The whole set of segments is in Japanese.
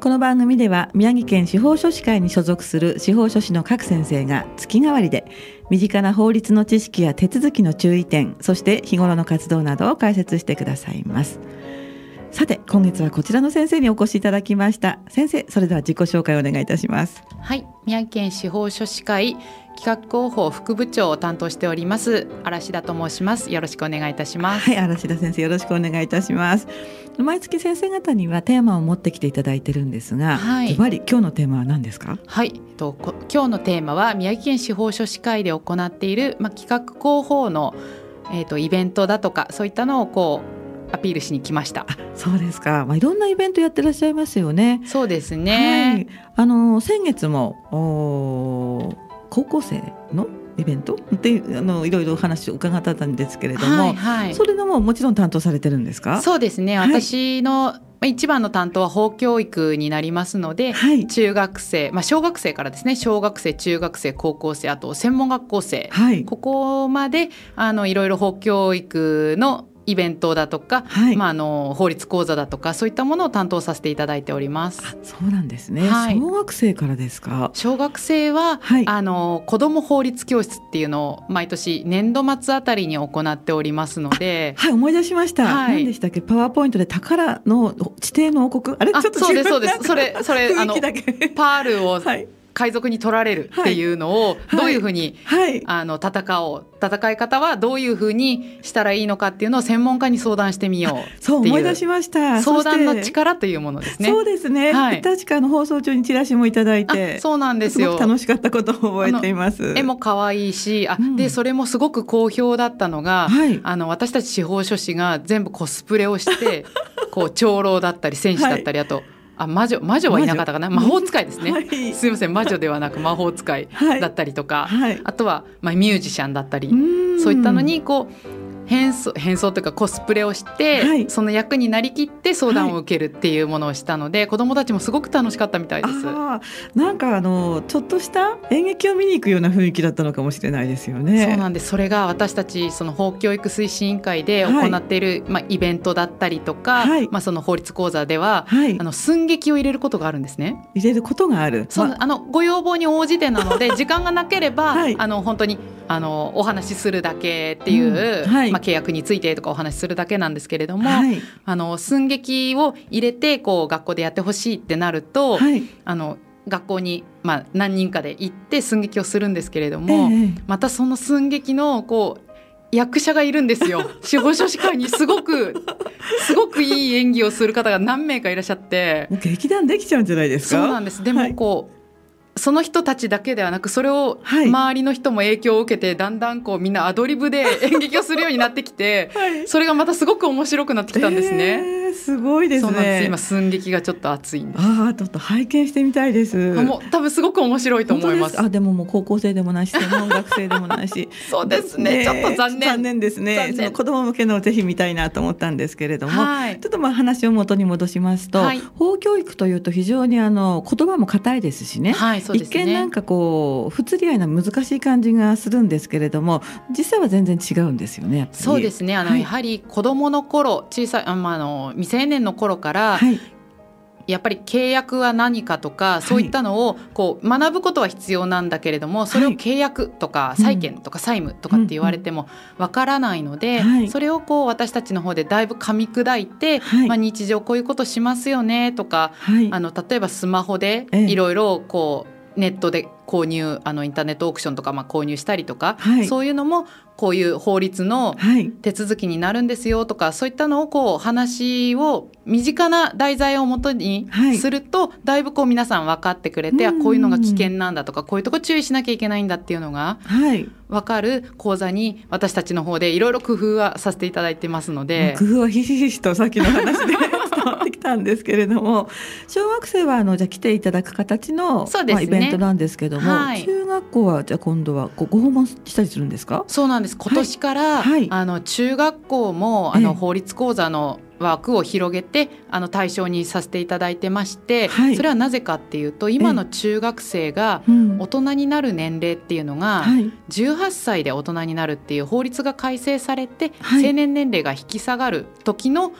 この番組では宮城県司法書士会に所属する司法書士の各先生が月替わりで身近な法律の知識や手続きの注意点そして日頃の活動などを解説してくださいます。さて今月はこちらの先生にお越しいただきました。先生それでは自己紹介をお願いいたします。はい宮城県司法書士会企画広報副部長を担当しております嵐田と申しますよろしくお願いいたしますはい嵐田先生よろしくお願いいたします毎月先生方にはテーマを持ってきていただいてるんですが、はい、今日のテーマは何ですか？はいと今日のテーマは宮城県司法書士会で行っているまあ、企画広報のえーと、イベントだとかそういったのをこうアピールしに来ました。そうですか。まあいろんなイベントやってらっしゃいますよね。そうですね。はい、あの先月も高校生のイベントってあのいろいろ話を伺ったんですけれども、はいはい、それのももちろん担当されてるんですか？そうですね、はい、私の一番の担当は法教育になりますので、はい、中学生、まあ、小学生からですね。小学生中学生高校生あと専門学校生、はい、ここまであのいろいろ法教育のイベントだとか、はい、まあ、あの法律講座だとかそういったものを担当させていただいております。そうなんですね、はい、小学生からですか？小学生は、はい、あの子ども法律教室っていうのを毎年年度末あたりに行っておりますのではい思い出しました、はい、何でしたっけ？パワーポイントで宝の地底の王国？あれちょっとそうですそうです。それそれあのパールを、はい海賊に取られるっていうのをどういうふうに、はい、あの戦おう戦い方はどういうふうにしたらいいのかっていうのを専門家に相談してみよう そう思い出しました。相談の力というものですね。そうですね、はい、確かの放送中にチラシもいただいてそうなんですよ。楽しかったことを覚えています。絵も可愛いしあ、うん、でそれもすごく好評だったのが、はい、あの私たち司法書士が全部コスプレをして こう長老だったり戦士だったり、あとあ魔女魔女はいなかったかな？魔法使いですね、はい、すみません。魔女ではなく魔法使いだったりとか、はい、あとは、まあ、ミュージシャンだったり。そういったのにこう変装変装というかコスプレをして、はい、その役になりきって相談を受けるっていうものをしたので、はい、子どもたちもすごく楽しかったみたいです。なんかあのちょっとした演劇を見に行くような雰囲気だったのかもしれないですよね。そうなんです。それが私たちその法教育推進委員会で行っている、はい、まあイベントだったりとか、まあその法律講座では、あの寸劇を入れることがあるんですね。入れることがある。そう、まあのご要望に応じてなので 時間がなければ、あの本当にあのお話しするだけっていう、うん、まあ契約についてとかお話しするだけなんですけれども、はい、あの寸劇を入れてこう学校でやってほしいってなると、はい、あの学校に、まあ、何人かで行って寸劇をするんですけれども、えー、またその寸劇のこう役者がいるんですよ。司法書士会にすごくすごくいい演技をする方が何名かいらっしゃって。劇団できちゃうんじゃないですか？そうなんです。でもこう、はいその人たちだけではなくそれを周りの人も影響を受けて、だんだんこうみんなアドリブで 演劇をするようになってきて、はい、それがまたすごく面白くなってきたんですね。えー、すごいですね。今寸劇がちょっと熱いんです。ああ、ちょっと拝見してみたいです。もう多分すごく面白いと思います。あ、でももう高校生でもないし、専門学生でもないし。そうですね、ね、ちょっと残念。残念ですね。その子供向けのをぜひ見たいなと思ったんですけれども、はい、ちょっとまあ話を元に戻しますと、はい、法教育というと非常にあの言葉も硬いですしね。はい、ね。一見なんかこう不釣り合いな難しい感じがするんですけれども実際は全然違うんですよね。そうですね。あの、はい、やはり子どもの頃小さいあ、の未成年の頃から、はい、やっぱり契約は何かとかそういったのをこう学ぶことは必要なんだけれどもそれを契約とか債権とか債務とかって言われてもわからないのでそれをこう私たちの方でだいぶ噛み砕いてまあ日常こういうことしますよねとかあの例えばスマホでいろいろこうネットで購入あのインターネットオークションとかまあ購入したりとか、はい、そういうのもこういう法律の手続きになるんですよとか、はい、そういったのをこう話を身近な題材をもとにすると、はい、だいぶこう皆さん分かってくれて、あこういうのが危険なんだとかこういうとこ注意しなきゃいけないんだっていうのが分かる講座に私たちの方でいろいろ工夫はさせていただいてますので。工夫はひしひしとさっきの話で きたんですけれども小学生はあのじゃ来ていただく形の、ね、まあ、イベントなんですけども、はい、中学校はじゃ今度はご訪問したりするんですか？そうなんです。今年から、はい、あの中学校もあの法律講座の枠を広げてあの対象にさせていただいてまして、はい、それはなぜかっていうと今の中学生が大人になる年齢っていうのが18歳で大人になるっていう法律が改正されて、成年年齢が引き下がる時の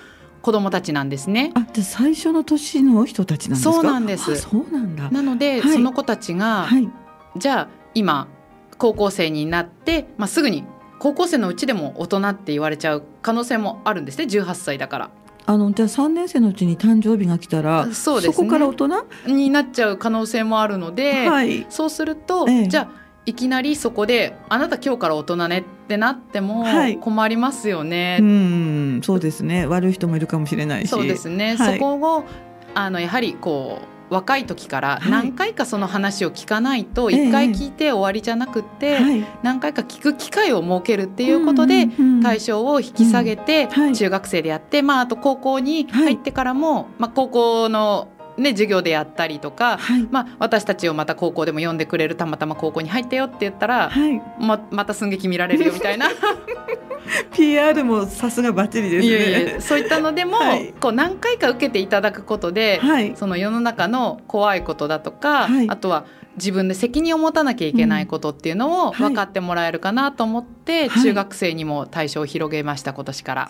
子供たちなんですね。あ、で最初の年の人たちなんですそうなんです。そうなんだ。なので、はい、その子たちが、はい、じゃあ今高校生になって、まあすぐに高校生のうちでも大人って言われちゃう可能性もあるんですね18歳だから。あのじゃあ3年生のうちに誕生日が来たらそうです、ね、そこから大人？になっちゃう可能性もあるので、はい、そうすると、ええ、じゃあいきなりそこで「あなた今日から大人ね」ってなっても困りますよね。はい、うんそうですね。悪い人もいるかもしれないし。そうですね、はい、そこをあのやはりこう若い時から何回かその話を聞かないと1回聞いて終わりじゃなくて何回か聞く機会を設けるっていうことで対象を引き下げて中学生でやってまああと高校に入ってからもまあ高校のね、授業でやったりとか、はい、まあ、私たちをまた高校でも呼んでくれるたまたま高校に入ったよって言ったら、はい、ままた寸劇見られるよみたいな。PR もさすがバッチリですね。いやいやそういったのでも、はい、こう何回か受けていただくことで、はい、その世の中の怖いことだとか、はい、あとは自分で責任を持たなきゃいけないことっていうのを分かってもらえるかなと思って、中学生にも対象を広げました今年から。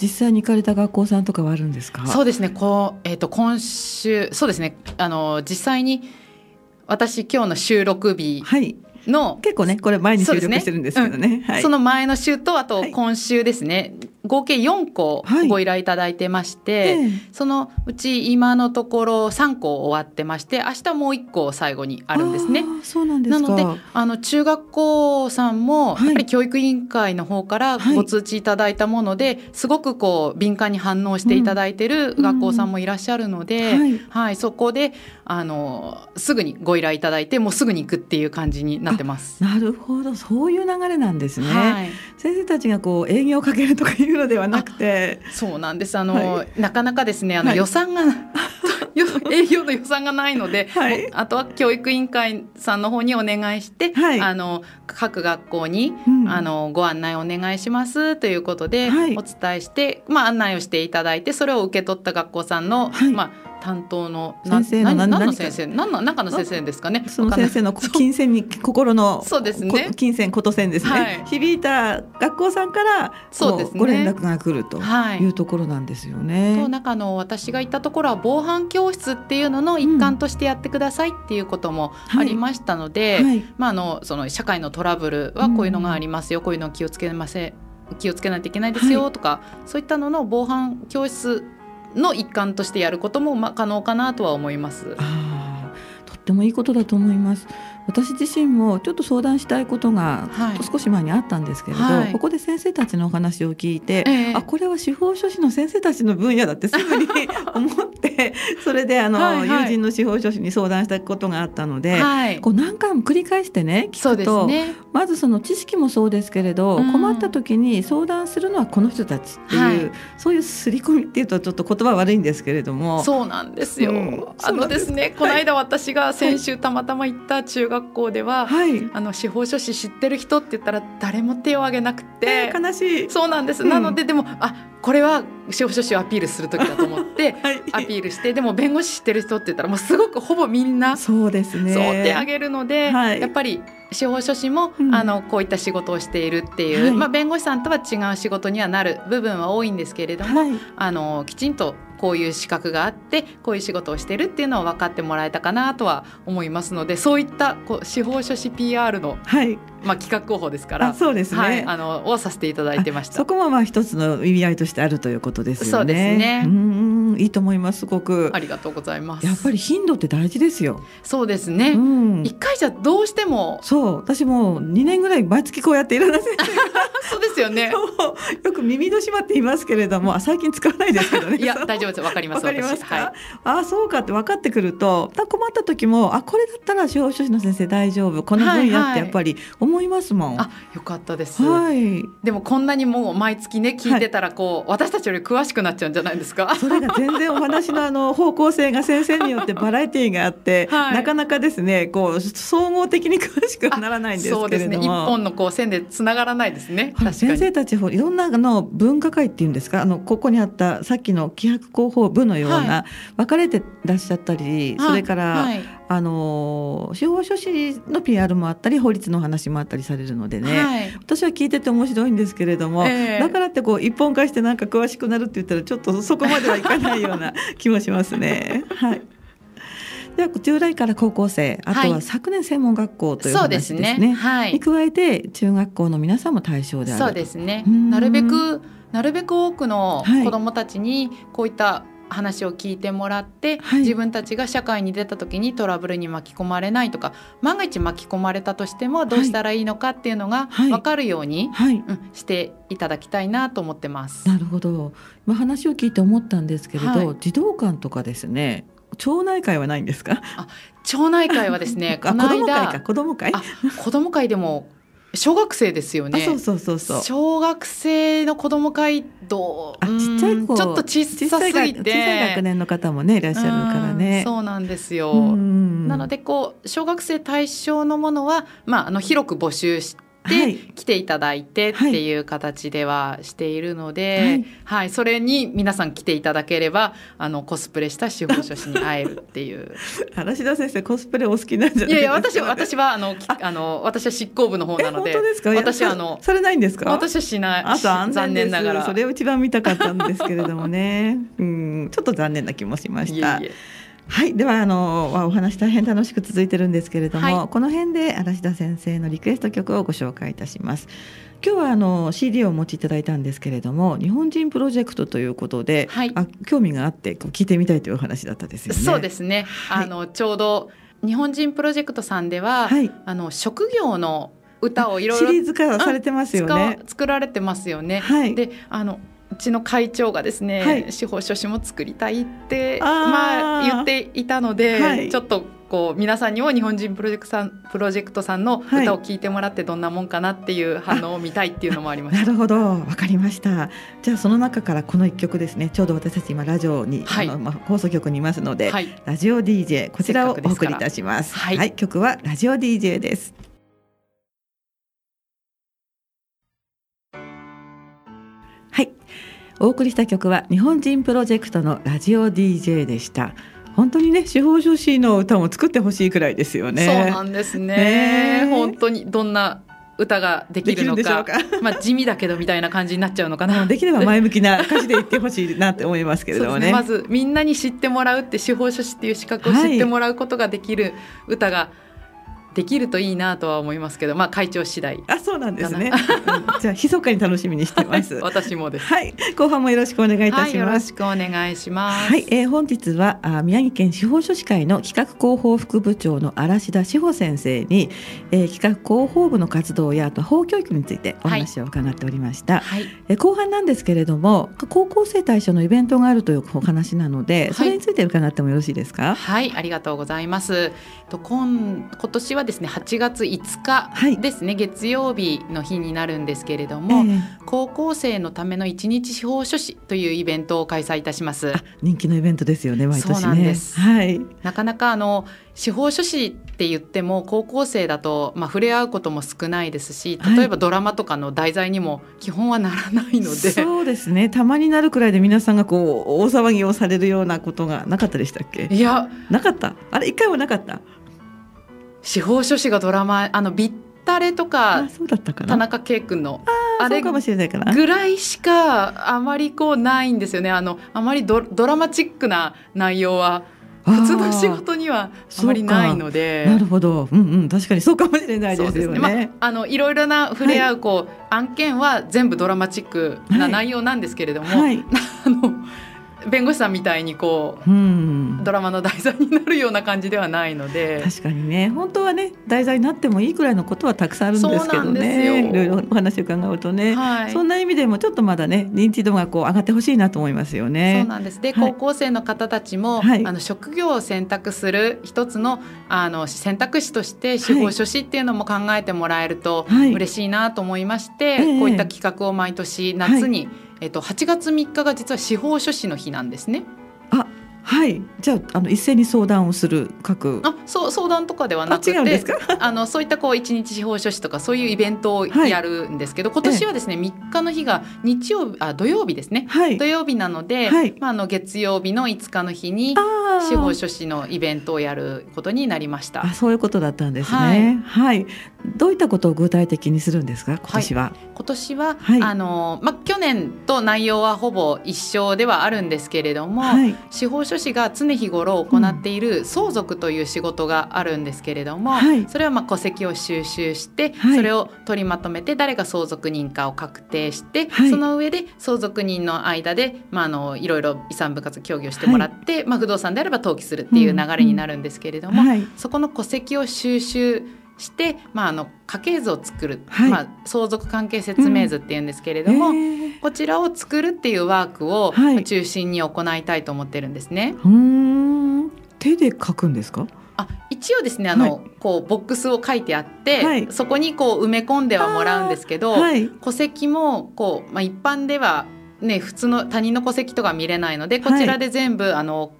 実際に行かれた学校さんとかはあるんですか？そうですね。こう、えーと、今週そうですね。あの実際に私今日の収録日の、結構ねこれ前に収録してるんですけどね、ね。うん。はい、その前の週とあと今週ですね、合計4個ご依頼いただいてまして、はいそのうち今のところ3個終わってまして明日もう1個最後にあるんですね。そうなんですなのであの中学校さんもやっぱり教育委員会の方からご通知いただいたもので、はい、すごくこう敏感に反応していただいてる学校さんもいらっしゃるので、うんうん、はい、そこであのすぐにご依頼いただいてもうすぐに行くっていう感じになってます。なるほど。そういう流れなんですね。はい、先生たちがこう営業をかけるとかいうのではなくて。そうなんです。あの、はい、なかなかですねあの、予算が 営業の予算がないので、はい、あとは教育委員会さんの方にお願いして、はい、あの各学校に、うん、あのご案内お願いしますということで、お伝えして、まあ、案内をしていただいてそれを受け取った学校さんの、まあ担当の先生の何の先生？何の中の先生ですかね？その先生の金銭に 心のそうですね。金銭こと線ですね、はい、響いた学校さんからそうです、ね、ご連絡が来るとい。うところなんですよね。と中の私が行ったところは防犯教室っていうのの一環としてやってくださいっていうこともありましたので、はい。はい、まああのその社会のトラブルはこういうのがありますよ、うん、こういうの気をつけませ気をつけないといけないですよとか、そういったのの防犯教室の一環としてやることもまあ可能かなとは思います。とってもいいことだと思います。私自身もちょっと相談したいことが少し前にあったんですけれど、はい、ここで先生たちのお話を聞いて、えー、あこれは司法書士の先生たちの分野だってすぐに 思ってそれであの、はいはい、友人の司法書士に相談したことがあったので、はい、こう何回も繰り返してね聞くと、ね、まずその知識もそうですけれど、うん、困った時に相談するのはこの人たちっていう、はい、そういう刷り込みっていうとちょっと言葉悪いんですけれども。そうなんですよ。うん、あのですねこの間私が先週たまたま行った中学校では、はい、あの司法書士知ってる人って言ったら誰も手を挙げなくて、えー、悲しい。そうなんです、うん、なのででもあこれは司法書士をアピールする時だと思って、はい、アピールしてでも弁護士知ってる人って言ったらもうすごくほぼみんなそうですね。そう手挙げるので、はい、やっぱり司法書士も、うん、あのこういった仕事をしているっていう、はい、まあ、弁護士さんとは違う仕事にはなる部分は多いんですけれども、あのきちんとこういう資格があってこういう仕事をしてるっていうのを分かってもらえたかなとは思いますのでそういったこう司法書士 PR の、はい、まあ、企画候補ですからそうですね、はい、あのをさせていただいてました。そこもまあ一つの意味合いとしてあるということですよね。そうですね。うんいいと思いますすごく。ありがとうございます。やっぱり頻度って大事ですよ。そうですね、うん、一回じゃどうしてもそう。私も2年ぐらい毎月こうやっていろんな先生 そうですよね。よく耳の島って言いますけれども最近使わないですけどね。いや大丈夫ですわかりますわかりますか、はい、あそうかって分かってくると困った時もあこれだったら司法書士の先生大丈夫この分野ってやっぱり思思いますもん。あ、よかったです。はい。でもこんなにもう毎月ね聞いてたらこう、はい、私たちより詳しくなっちゃうんじゃないですか？それが全然お話のあの方向性が先生によってバラエティーがあって、はい、なかなかですねこう総合的に詳しくならないんですけれども。そうですね。一本のこう線でつながらないですね。先生たちいろんなの分科会っていうんですかあのここにあったさっきの規約広報部のような、はい、分かれてらっしゃったり、それから、あの司法書士の PR もあったり法律の話もあったりされるのでね、はい、私は聞いてて面白いんですけれども、えー、だからってこう一本化してなんか詳しくなるって言ったらちょっとそこまではいかないような 気もしますね。はい。では従来から高校生あとは昨年専門学校という話ですね,、ね。はい、に加えて中学校の皆さんも対象であるそうですね。なるべくなるべく多くの子どもたちにこういった話を聞いてもらって、はい、自分たちが社会に出た時にトラブルに巻き込まれないとか万が一巻き込まれたとしてもどうしたらいいのかっていうのが分かるように、はい。うん、していただきたいなと思ってます。なるほど、まあ、話を聞いて思ったんですけれど、児童館とかですね町内会はないんですか？あ町内会はですね この間子供会子供会でも小学生ですよね。そうそうそうそう。小学生の子供会どう、ちっちゃい子、ちょっと小さすぎて、小さい学年の方もねいらっしゃるからね。そうなんですよ。なのでこう小学生対象のものはまああの広く募集して。で来ていただいてっていう形ではしているので、はい、はい、それに皆さん来ていただければあのコスプレした司法書士に会えるっていう。嵐田先生コスプレお好きなんじゃないですか？いやいや私私はあのあ。の私は執行部の方なので私はあのされないんですか？私はしない。あ残念ながら。それを一番見たかったんですけれどもね。うん。ちょっと残念な気もしました。いえいえはい、ではあのお話大変楽しく続いてるんですけれども、はい、この辺で嵐田先生のリクエスト曲をご紹介いたします。今日はあの CD をお持ちいただいたんですけれども日本人プロジェクトということで、はい、あ興味があって聞いてみたいというお話だったですよね。そうですね、はい、あのちょうど日本人プロジェクトさんでは、はい、あの職業の歌をいろいろシリーズ化されてますよね。作られてますよね。はい、であのうちの会長がですね、はい、司法書士も作りたいってまあ言っていたので、はい、ちょっとこう皆さんにも日本人プロジェクトさんプロジェクトさんの歌を聴いてもらってどんなもんかなっていう反応を見たいっていうのもありまし なるほど。わかりました。じゃあその中からこの一曲ですね。ちょうど私たち今ラジオに、はい、あのまあ、放送局にいますので、はい、ラジオ DJ こちらをお送りいたします。はい、はい、曲はラジオ DJ ですお送りした曲は日本人プロジェクトのラジオ DJ でした。本当にね司法書士の歌も作ってほしいくらいですよね。そうなんですね。本当にどんな歌ができるのか。まあ地味だけどみたいな感じになっちゃうのかな。できれば 前向きな歌詞で言ってほしいなって思いますけれどもね。ね、まずみんなに知ってもらうって司法書士っていう資格を知ってもらうことができる歌が、はいできるといいなとは思いますけど、まあ会長次第。あ、そうなんですね。じゃあ密かに楽しみにしてます。私もです。はい、後半もよろしくお願いいたします。はい、よろしくお願いします。はい、えー、本日はあ宮城県司法書士会の企画広報副部長の嵐田志保先生に、えー、企画広報部の活動やあと法教育についてお話を伺っておりました。はい、えー、後半なんですけれども、高校生対象のイベントがあるというお話なので、それについて伺ってもよろしいですか？はい、ありがとうございます。と今今年はですね、8月5日ですね、はい、月曜日の日になるんですけれども、えー、高校生のための一日司法書士というイベントを開催いたします。人気のイベントですよね毎年ね。はい。なかなかあの司法書士って言っても高校生だと、まあ、触れ合うことも少ないですし例えばドラマとかの題材にも基本はならないので、はい、そうですね。たまになるくらいで皆さんがこう大騒ぎをされるようなことがなかったでしたっけ？いや。なかった？あれ一回もなかった？司法書士がドラマあのビッタレとか田中圭君のあれかもしれないかな。ぐらいしかあまりこうないんですよね。あのあまりドドラマチックな内容は普通の仕事にはあまりないので。なるほど、うんうん、確かにそうかもしれないですよね。ね。まあ、あのいろいろな触れ合うこう、はい、案件は全部ドラマチックな内容なんですけれども、はい、あの弁護士さんみたいにこう、うん、ドラマの題材になるような感じではないので。確かにね。本当はね題材になってもいいくらいのことはたくさんあるんですけどね。いろいろお話を伺うとね、はい、そんな意味でもちょっとまだね認知度がこう上がってほしいなと思いますよね。そうなんです。で、はい、高校生の方たちも、はい、あの職業を選択する一つのあの選択肢として司法書士っていうのも考えてもらえると嬉しいなと思いまして、こういった企画を毎年夏に、えっと、8月3日が実は司法書士の日なんですね。あはい。じゃああの一斉に相談をする各あそう相談とかではなくて あのそういったこう一日司法書士とかそういうイベントをやるんですけど、はい、今年はですね、3日の日が日曜日あ土曜日ですね、はい、土曜日なので、はい、まあ、あの月曜日の5日の日に司法書士のイベントをやることになりました。あそういうことだったんですね。はい。どういったことを具体的にするんですか今年は、今年は、あのまあ去年と内容はほぼ一緒ではあるんですけれども、司法書士が常日頃行っている相続という仕事があるんですけれども、はい、それはまあ戸籍を収集して、はい、それを取りまとめて誰が相続人かを確定して、はい、その上で相続人の間で、まあ、あのいろいろ遺産分割協議をしてもらって、まあ、不動産であれば登記するっていう流れになるんですけれども、そこの戸籍を収集して、まあ、あの家系図を作る、はい、まあ、相続関係説明図っていうんですけれども、うんえー、こちらを作るっていうワークを中心に行いたいと思ってるんですね。手で書くんですか？あ一応ですねあの、はい、こうボックスを書いてあって、はい、そこにこう埋め込んではもらうんですけど、はい、戸籍もこう、まあ、一般ではね、普通の他人の戸籍とか見れないのでこちらで全部、あの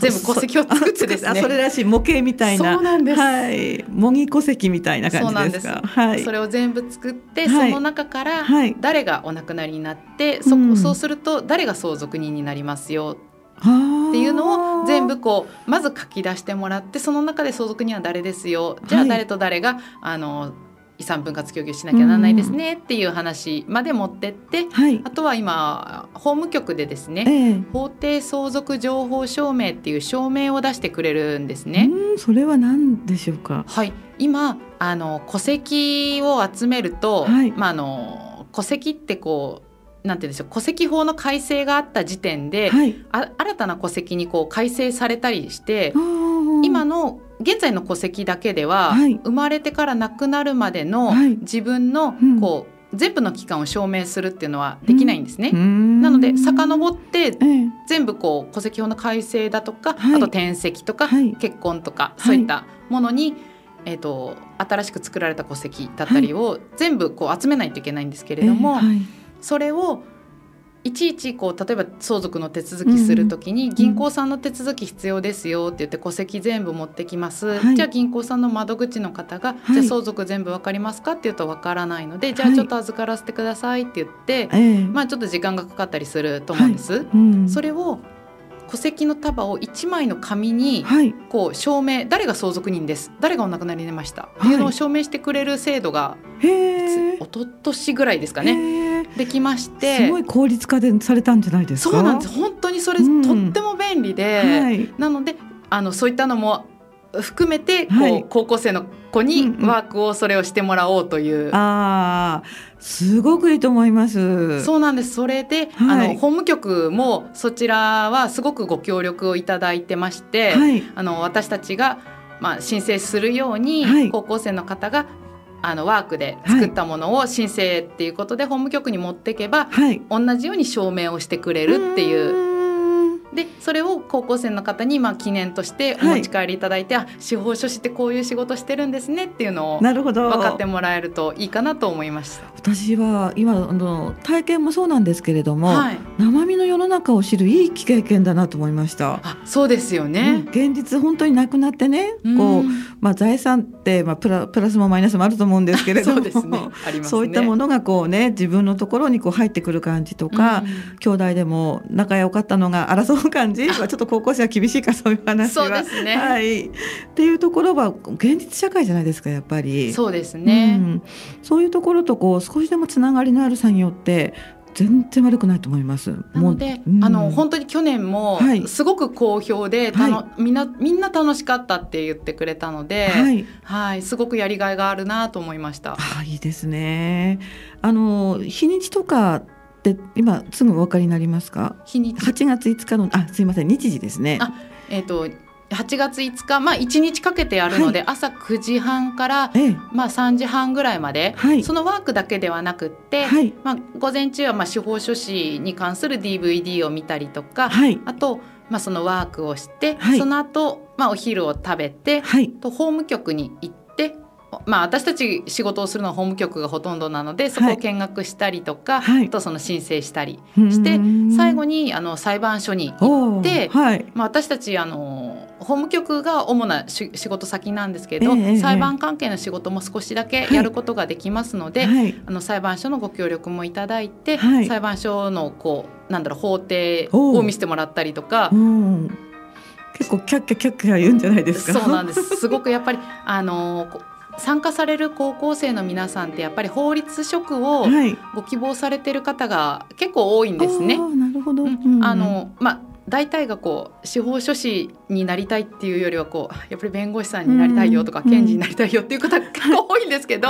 全部戸籍を作ってですね。それらしい模型みたいな。そうなんです、はい、模擬戸籍みたいな感じですか？はい、それを全部作って、はい、その中から誰がお亡くなりになって、そこそうすると誰が相続人になりますよ。っていうのを全部こうまず書き出してもらってその中で相続人は誰ですよ。じゃあ誰と誰が、あの遺産分割協議をしなきゃならないですねっていう話まで持ってって、はい、あとは今法務局でですね、えー、法定相続情報証明っていう証明を出してくれるんですね。それは何でしょうか？はい、今あの戸籍を集めると、はい、まああの戸籍ってこうなんて言うんでしょう戸籍法の改正があった時点で、はい、あ新たな戸籍にこう改正されたりして今の現在の戸籍だけでは、はい、生まれてから亡くなるまでの自分のこう、うん、全部の期間を証明するっていうのはできないんですね。うん、なので遡って、全部こう戸籍法の改正だとか、はい、あと転籍とか、はい、結婚とか、そういったものに、えーと、新しく作られた戸籍だったりを全部こう集めないといけないんですけれども、それをいちいちこう例えば相続の手続きするときに、銀行さんの手続き必要ですよって言って戸籍全部持ってきます、はい、じゃあ銀行さんの窓口の方が、はい、じゃあ相続全部わかりますかって言うとわからないので、じゃあちょっと預からせてくださいって言って、まあちょっと時間がかかったりすると思うんです。うん、それを戸籍の束を1枚の紙にこう証明、誰が相続人です。誰がお亡くなりになりました。っていうのを証明してくれる制度が、一昨年ぐらいですかねできまして。すごい効率化でされたんじゃないですか？そうなんです。本当にそれ、とっても便利で、はい、なのであのそういったのも含めてこう、はい、高校生の子にワークをそれをしてもらおうという。うんうん、あすごくいいと思います。そうなんです。それで、はい、あの法務局もそちらはすごくご協力をいただいてまして、はい、あの私たちがまあ申請するように、高校生の方があのワークで作ったものを申請っていうことで法務局に持っていけば、同じように証明をしてくれるっていう。でそれを高校生の方にまあ記念としてお持ち帰りいただいて、はい、あ司法書士ってこういう仕事してるんですねっていうのをなるほど。分かってもらえるといいかなと思いました。私は今あの体験もそうなんですけれども、はい、生身の世の中を知るいい経験だなと思いました。あそうですよね、うん、現実本当になくなってねこう、まあ、財産まあ、プラプラスもマイナスもあると思うんですけれどもそう、ね。ね、そういったものがこうね自分のところにこう入ってくる感じとか、うん、兄弟でも仲良かったのが争う感じ、まあ、ちょっと高校生は厳しいかそういう話は。そうですね、はい、っていうところは現実社会じゃないですかやっぱり。そうですね、うん、そういうところとこう少しでもつながりのある作業って全然悪くないと思います。なので、うん、あの本当に去年もすごく好評で、はい、みんなみんな楽しかったって言ってくれたので、はい、はい、すごくやりがいがあるなと思いました。あいいですね。あの日にちとかっって今すぐお分かりになりますか？日にち。8月5日のあすいません日時ですね。あえっ、と8月5日、まあ、1日かけてやるので、はい。朝9時半から、ええ。まあ、3時半ぐらいまで、はい。そのワークだけではなくって、はい。まあ、午前中はまあ司法書士に関する DVD を見たりとか、はい。あと、まあ、そのワークをして、はい。その後、まあお昼を食べて、はい。と法務局に行って、まあ、私たち仕事をするのは法務局がほとんどなのでそこを見学したりとか、はい。あとその申請したりして最後にあの裁判所に行おってー。はい。まあ、私たちあの法務局が主なし仕事先なんですけど、ええええ裁判関係の仕事も少しだけやることができますので、はい。あの裁判所のご協力もいただいて、はい。裁判所のこうなんだろう法廷を見せてもらったりとかう。ん。結構キャッキャキャッキャ言うんじゃないですか？そうなんです。すごくやっぱりあのこ参加される高校生の皆さんってやっぱり法律職をはい。ご希望されてる方が結構多いんですね。あ。ーなるほど、ううんん。あのまあ大体がこう司法書士になりたいっていうよりはこうやっぱり弁護士さんになりたいよとか、うん検事になりたいよっていう方が 結構多いんですけど、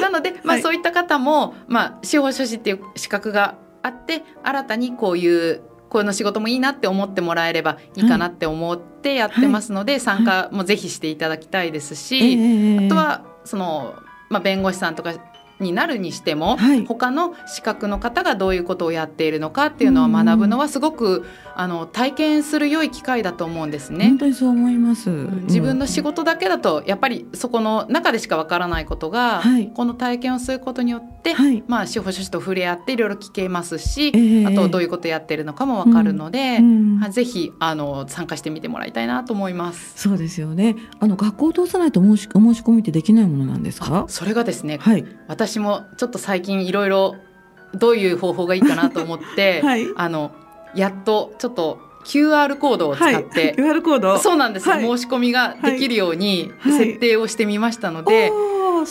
なので、まあ、はい。そういった方も、まあ、司法書士っていう資格があって新たにこういうこの仕事もいいなって思ってもらえればいいかなって思ってやってますので、参加もぜひしていただきたいですし、ええ。あとはその、まあ、弁護士さんとかになるにしても、はい。他の資格の方がどういうことをやっているのかっていうのを学ぶのはすごくあの体験する良い機会だと思うんですね。本。当にそう思います、自分の仕事事だけだとやっぱりそこの中でしかわからないことが、はい。この体験をすることによって、はい。まあ、司法書士と触れ合っていろいろ聞けますし、ええあとどういうことやってるのかもわかるので、うん。あぜひあの参加してみてもらいたいなと思います。そうですよね。あの学校を通さないと申しお申し込みってできないものなんですか？それがですね、はい私もちょっと最近いろいろどういう方法がいいかなと思って、はい。あのやっとちょっと QR コードを使はい。って、QR コード？そうなんです、はい。申し込みができるようにはい。設定をしてみましたので、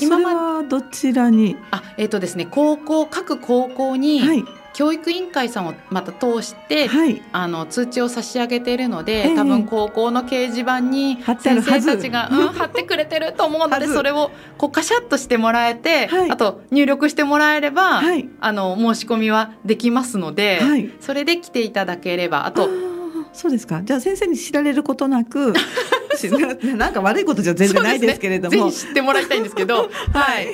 今まはどちらに？あえっ、とですね高校各高校にはい教育委員会さんをまた通して、はい。あの通知を差し上げているので、ええ。多分高校の掲示板に先生たちが、うん、貼ってくれてると思うのでそれをこうカシャッとしてもらえて、はい。あと入力してもらえれば、はい。あの申し込みはできますので、はい。それで来ていただければ。ああとーそうですか？じゃあ先生に知られることなくしな なんか悪いことじゃ全然ないですけれども、ね。知ってもらいたいんですけど、はい、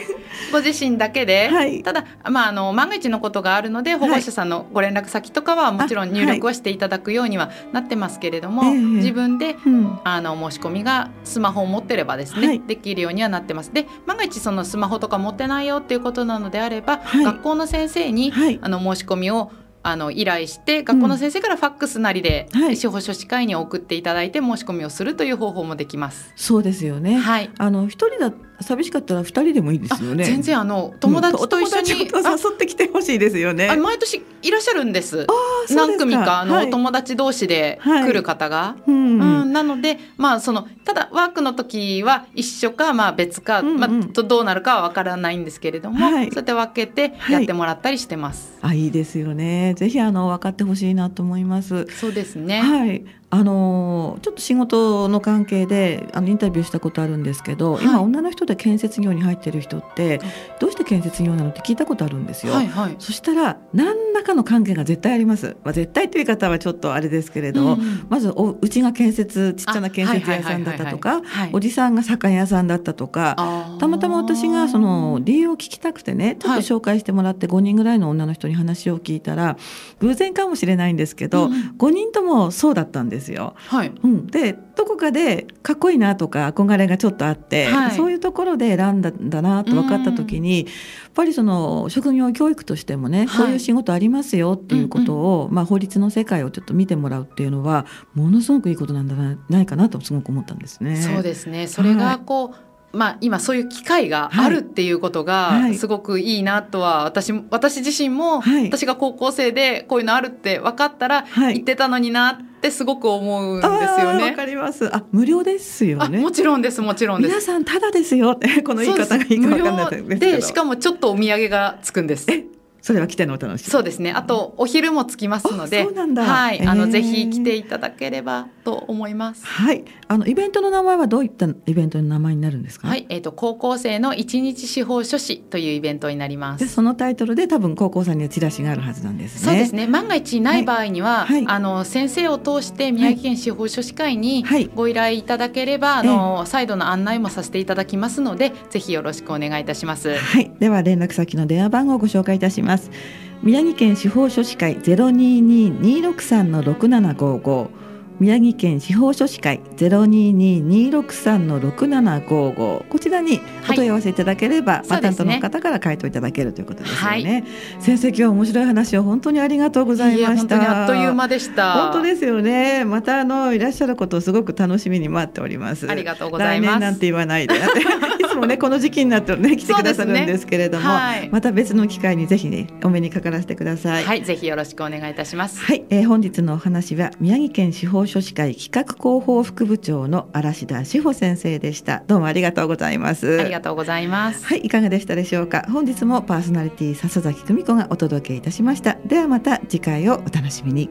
ご自身だけで、はい。ただ、まあ、あの万が一のことがあるので保護者さんのご連絡先とかはもちろん入力はしていただくようにはなってますけれども、ええ。自分でうん。あの申し込みがスマホを持ってればですね、はい。できるようにはなってます。で万が一そのスマホとか持ってないよっていうことなのであれば、はい。学校の先生に、はい。あの申し込みをあの依頼して学校の先生からファックスなりで、はい司法書士会に送っていただいて申し込みをするという方法もできます。そうですよね、はい。あの一人だ寂しかったら二人でもいいですよね。全然あの友達と一緒に、うん誘ってきてほしいですよね。毎年いらっしゃるんです。です何組かあの、はい。お友達同士ではい来る方が。うんうん、なので、まあ、そのただワークの時は一緒か、まあ、別か、うんうん。まあ、とどうなるかはわからないんですけれども、はい。そうやって分けてやってもらったりしてます。あいいですよね。ぜひあの分かってほしいなと思います。そうですね。はいあのちょっと仕事の関係であのインタビューしたことあるんですけど、はい。今女の人で建設業に入ってる人ってどうして建設業なのって聞いたことあるんですよ。はいはい。そしたら何らかの関係が絶対あります。まあ、絶対という言い方はちょっとあれですけれど、うんうん。まずおうちが建設ちっちゃな建設屋さんだったとかおじさんが酒屋さんだったとかたまたま私がその理由を聞きたくてねちょっと紹介してもらって5人ぐらいの女の人に話を聞いたら偶然かもしれないんですけど、うんうん。5人ともそうだったんですよ。はい。うん、でどこかでかっこいいなとか憧れがちょっとあって、はい。そういうところで選んだんだなと分かった時に、やっぱりその職業教育としてもね、はい。こういう仕事ありますよっていうことを、まあ、法律の世界をちょっと見てもらうっていうのはものすごくいいことなんじゃないかなとすごく思ったんですね。そうですね。それがこう、まあ今そういう機会があるっていうことはい。がすごくいいなとは私も私自身も、はい。私が高校生でこういうのあるって分かったらはい。言ってたのになってすごく思うんですよあーわね。かります。あ無料ですよねあも。ちろんですもちろんです。皆さんただですよって この言い方がいいか分かんないでしかもちょっとお土産がつくんです。えそれは来てのお楽しみ。そうですね。あとお昼もつきますので、はい、あの、ぜひ来ていただければと思います。はい、あのイベントの名前はどういったイベントの名前になるんですか？はい、えっ、ー、と高校生の一日司法書士というイベントになります。でそのタイトルで多分高校さんにはチラシがあるはずなんですね。そうですね。万が一ない場合には、はい、あの先生を通して宮城県司法書士会にご依頼いただければ、はい、あの再度の案内もさせていただきますので、ぜひよろしくお願いいたします。はい、では連絡先の電話番号をご紹介いたします。ます。宮城県司法書士会022263の6755宮城県司法書士会ゼロ二二二六三の六七五五。こちらにお問い合わせいただければ、はい、ま担当の方から回答いただけるということですよね、はい、先生今日面白い話を本当にありがとうございました。あっという間でした。本当ですよね。またあのいらっしゃることをすごく楽しみに待っております。ありがとうございます。なんて言わないで。いつもねこの時期になってね 来てくださるんですけれども、ねはい、また別の機会にぜひねお目にかからせてください。はいぜひよろしくお願いいたします。はい、えー、本日のお話は宮城県司法書士会企画広報副部長の嵐田志保先生でした。どうもありがとうございます。ありがとうございます。はいいかがでしたでしょうか？本日もパーソナリティ笹崎久美子がお届けいたしました。ではまた次回をお楽しみに